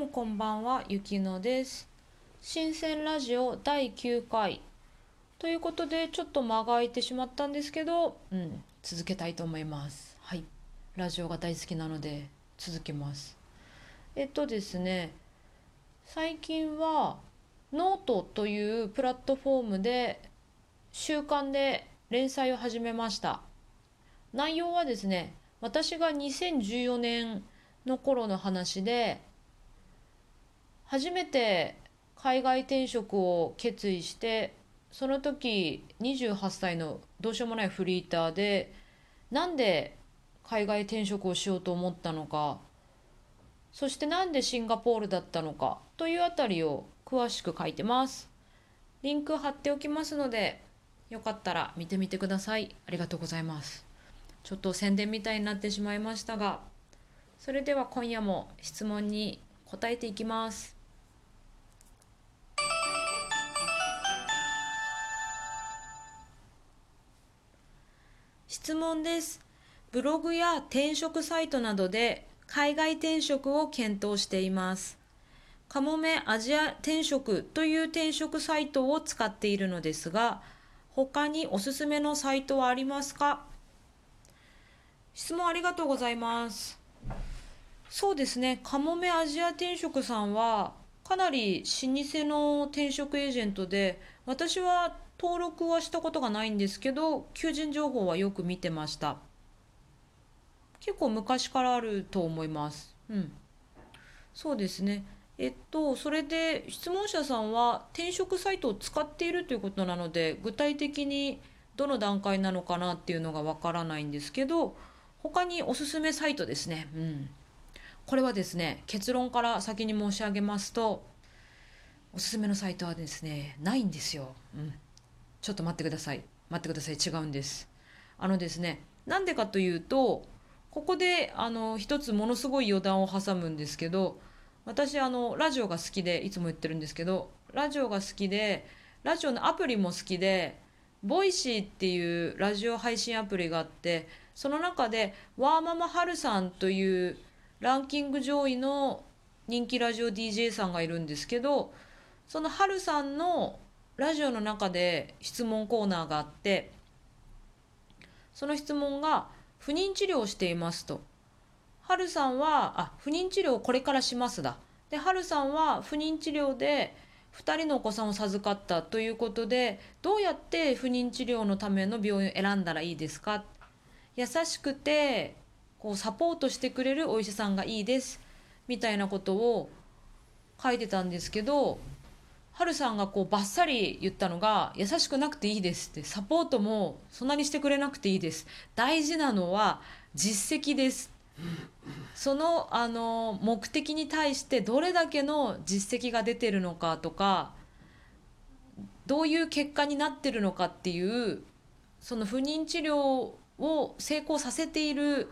もこんばんは、ゆきのです。新鮮ラジオ第9回。ということで、ちょっと間が空いてしまったんですけど、うん、続けたいと思います。はい。ラジオが大好きなので、続けます。えっとですね、最近は、ノートというプラットフォームで、週刊で連載を始めました。内容はですね、私が2014年の頃の話で初めて海外転職を決意してその時28歳のどうしようもないフリーターでなんで海外転職をしようと思ったのかそしてなんでシンガポールだったのかというあたりを詳しく書いてます。リンク貼っておきますのでよかったら見てみてください。ありがとうございます。ちょっと宣伝みたいになってしまいましたがそれでは今夜も質問に答えていきます。質問です。ブログや転職サイトなどで海外転職を検討しています。かもめアジア転職という転職サイトを使っているのですが、他におすすめのサイトはありますか？質問ありがとうございます。そうですね、かもめアジア転職さんはかなり老舗の転職エージェントで、私は登録はしたことがないんですけど、求人情報はよく見てました。結構昔からあると思います。うん。そうですね。えっと、それで質問者さんは転職サイトを使っているということなので、具体的にどの段階なのかなっていうのがわからないんですけど、他におすすめサイトですね。うん。これはですね、結論から先に申し上げますと、おすすめのサイトはですね、ないんですよ。うん。ちょっと待ってください。待ってください。違うんです。あのですね、なんでかというと、ここで、あの、一つものすごい余談を挟むんですけど、私、あの、ラジオが好きで、いつも言ってるんですけど、ラジオが好きで、ラジオのアプリも好きで、 Voicy っていうラジオ配信アプリがあって、その中で、ワーママハルさんというランキング上位の人気ラジオ DJ さんがいるんですけど、そのハルさんのラジオの中で質問コーナーがあって、その質問が、不妊治療をしていますと。はるさんは、あ、不妊治療をこれからしますだ。で、はるさんは不妊治療で2人のお子さんを授かったということで、どうやって不妊治療のための病院を選んだらいいですか？優しくて、こうサポートしてくれるお医者さんがいいです。みたいなことを書いてたんですけど、はるさんがこうバッサリ言ったのが優しくなくていいですってサポートもそんなにしてくれなくていいです。大事なのは実績です。そのあの目的に対してどれだけの実績が出てるのかとかどういう結果になってるのかっていうその不妊治療を成功させている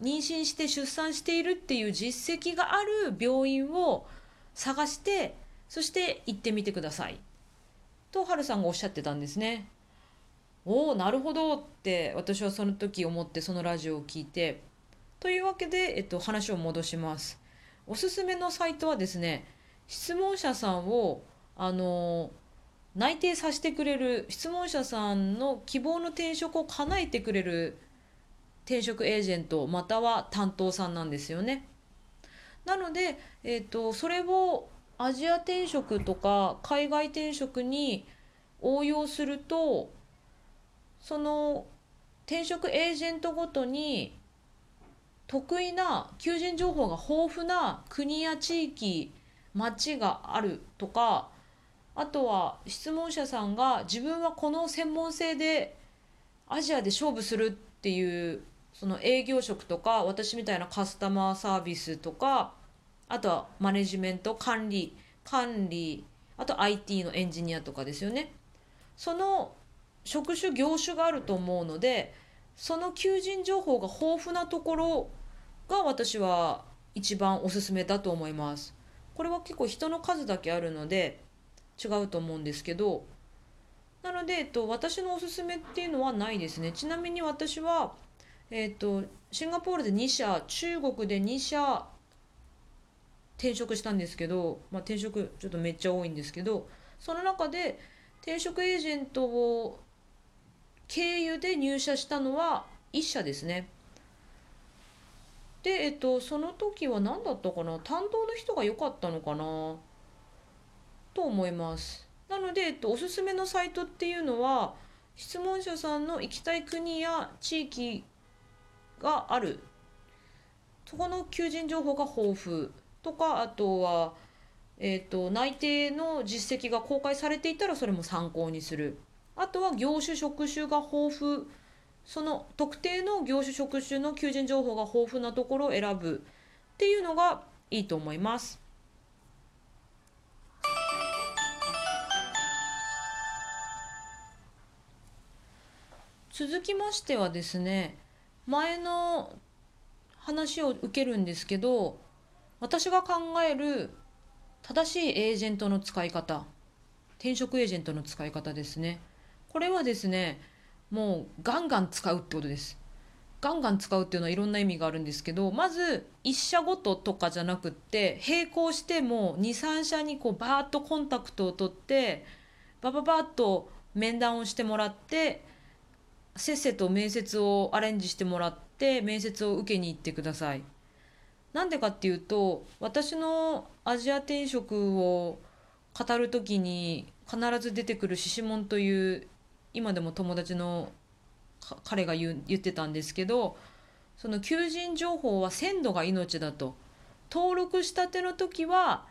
妊娠して出産しているっていう実績がある病院を探してそして行ってみてください。と、はるさんがおっしゃってたんですね。おお、なるほどって私はその時思ってそのラジオを聞いて。というわけで、えっと、話を戻します。おすすめのサイトはですね、質問者さんを、あの、内定させてくれる、質問者さんの希望の転職を叶えてくれる転職エージェント、または担当さんなんですよね。なので、えっと、それをアジア転職とか海外転職に応用するとその転職エージェントごとに得意な求人情報が豊富な国や地域町があるとかあとは質問者さんが自分はこの専門性でアジアで勝負するっていうその営業職とか私みたいなカスタマーサービスとかあとはマネジメント、管理、管理、あと IT のエンジニアとかですよね。その職種、業種があると思うので、その求人情報が豊富なところが私は一番おすすめだと思います。これは結構人の数だけあるので違うと思うんですけど、なので、えっと、私のおすすめっていうのはないですね。ちなみに私は、えっと、シンガポールで2社、中国で2社、転職したんですけど、まあ、転職ちょっとめっちゃ多いんですけどその中で転職エージェントを経由で入社したのは1社ですね。で、えっと、その時は何だったかな？担当の人が良かったのかな？と思います。なので、えっと、おすすめのサイトっていうのは質問者さんの行きたい国や地域があるそこの求人情報が豊富とかあとは、えーと、内定の実績が公開されていたらそれも参考にするあとは業種職種が豊富その特定の業種職種の求人情報が豊富なところを選ぶっていうのがいいと思います。続きましてはですね前の話を受けるんですけど私が考える正しいエージェントの使い方転職エージェントの使い方ですねこれはですねもうガンガン使うってことですガンガン使うっていうのはいろんな意味があるんですけどまず1社ごととかじゃなくって並行しても23社にこうバーッとコンタクトを取ってバババッと面談をしてもらってせっせと面接をアレンジしてもらって面接を受けに行ってください。なんでかっていうと私のアジア転職を語る時に必ず出てくる獅子門という今でも友達の彼が言言ってたんですけどその求人情報は鮮度が命だと。登録したての時は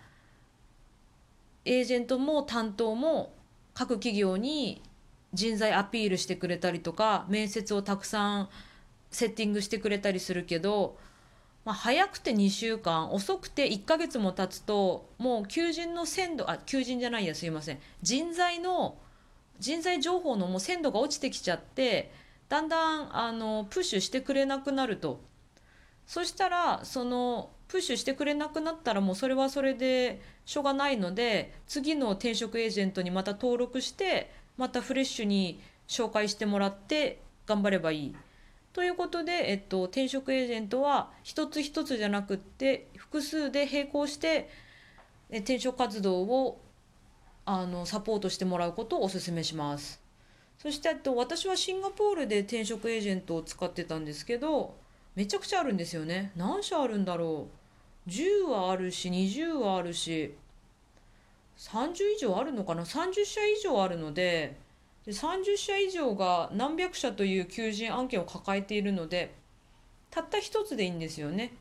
エージェントも担当も各企業に人材アピールしてくれたりとか面接をたくさんセッティングしてくれたりするけど、まあ、早くて2週間遅くて1ヶ月も経つともう求人の鮮度あ求人じゃないやすいません人材の人材情報のもう鮮度が落ちてきちゃってだんだんあのプッシュしてくれなくなるとそしたらそのプッシュしてくれなくなったらもうそれはそれでしょうがないので次の転職エージェントにまた登録してまたフレッシュに紹介してもらって頑張ればいい。ということで、えっと、転職エージェントは一つ一つじゃなくって複数で並行して転職活動をあのサポートしてもらうことをお勧めします。そしてと私はシンガポールで転職エージェントを使ってたんですけどめちゃくちゃあるんですよね。何社あるんだろう10はあるし20はあるし30以上あるのかな？30社以上あるのでで30社以上が何百社という求人案件を抱えているのでたった一つでいいんですよね。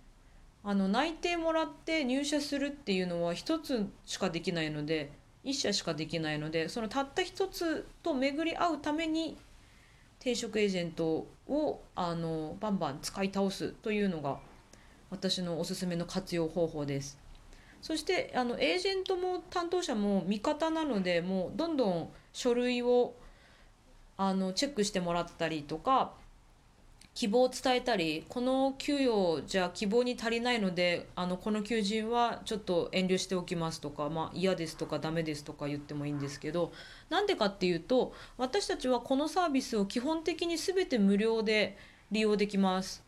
あの内定もらって入社するっていうのは一つしかできないので1社しかできないのでそのたった一つと巡り合うために転職エージェントをあのバンバン使い倒すというのが私のおすすめの活用方法です。そしてあのエージェントも担当者も味方なのでもうどんどん書類をあのチェックしてもらったりとか希望を伝えたりこの給与じゃ希望に足りないのであのこの求人はちょっと遠慮しておきますとか、まあ、嫌ですとかダメですとか言ってもいいんですけどなんでかっていうと私たちはこのサービスを基本的に全て無料で利用できます。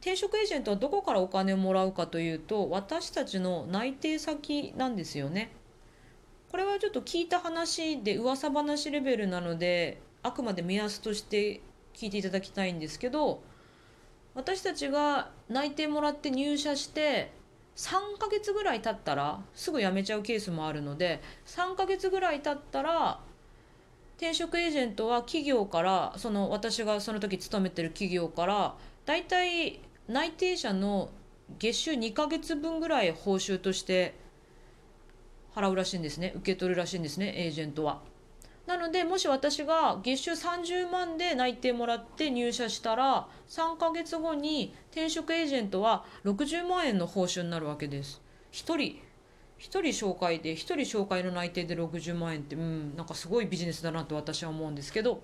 転職エージェントはどこからお金をもらうかというと私たちの内定先なんですよね。これはちょっと聞いた話で噂話レベルなのであくまで目安として聞いていただきたいんですけど私たちが内定もらって入社して3ヶ月ぐらい経ったらすぐ辞めちゃうケースもあるので3ヶ月ぐらい経ったら転職エージェントは企業からその私がその時勤めてる企業からだいたい内定者の月収2ヶ月分ぐらい報酬として払うらしいんですね受け取るらしいんですねエージェントは。なのでもし私が月収30万で内定もらって入社したら3ヶ月後に転職エージェントは60万円の報酬になるわけです。1人1人紹介で1人紹介の内定で60万円ってうんなんかすごいビジネスだなと私は思うんですけど。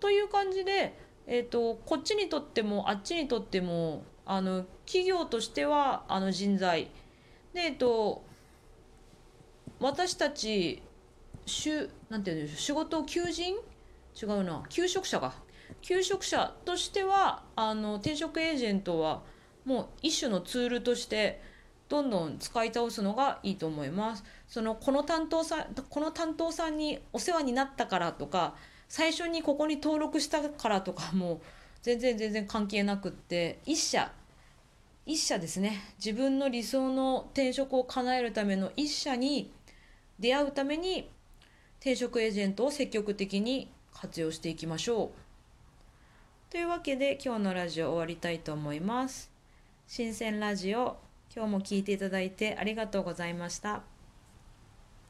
という感じでえーと、こっちにとってもあっちにとってもあの企業としてはあの人材で、えーと、私たちしゅなんていうんでしょう仕事求人？違うな。求職者が求職者としてはあの転職エージェントはもう一種のツールとしてどんどん使い倒すのがいいと思います。そのこの担当さんこの担当さんにお世話になったからとか最初にここに登録したからとかも全然全然関係なくって一社一社ですね。自分の理想の転職を叶えるための一社に出会うために転職エージェントを積極的に活用していきましょう。というわけで今日のラジオ終わりたいと思います。新鮮ラジオ今日も聞いていただいてありがとうございました。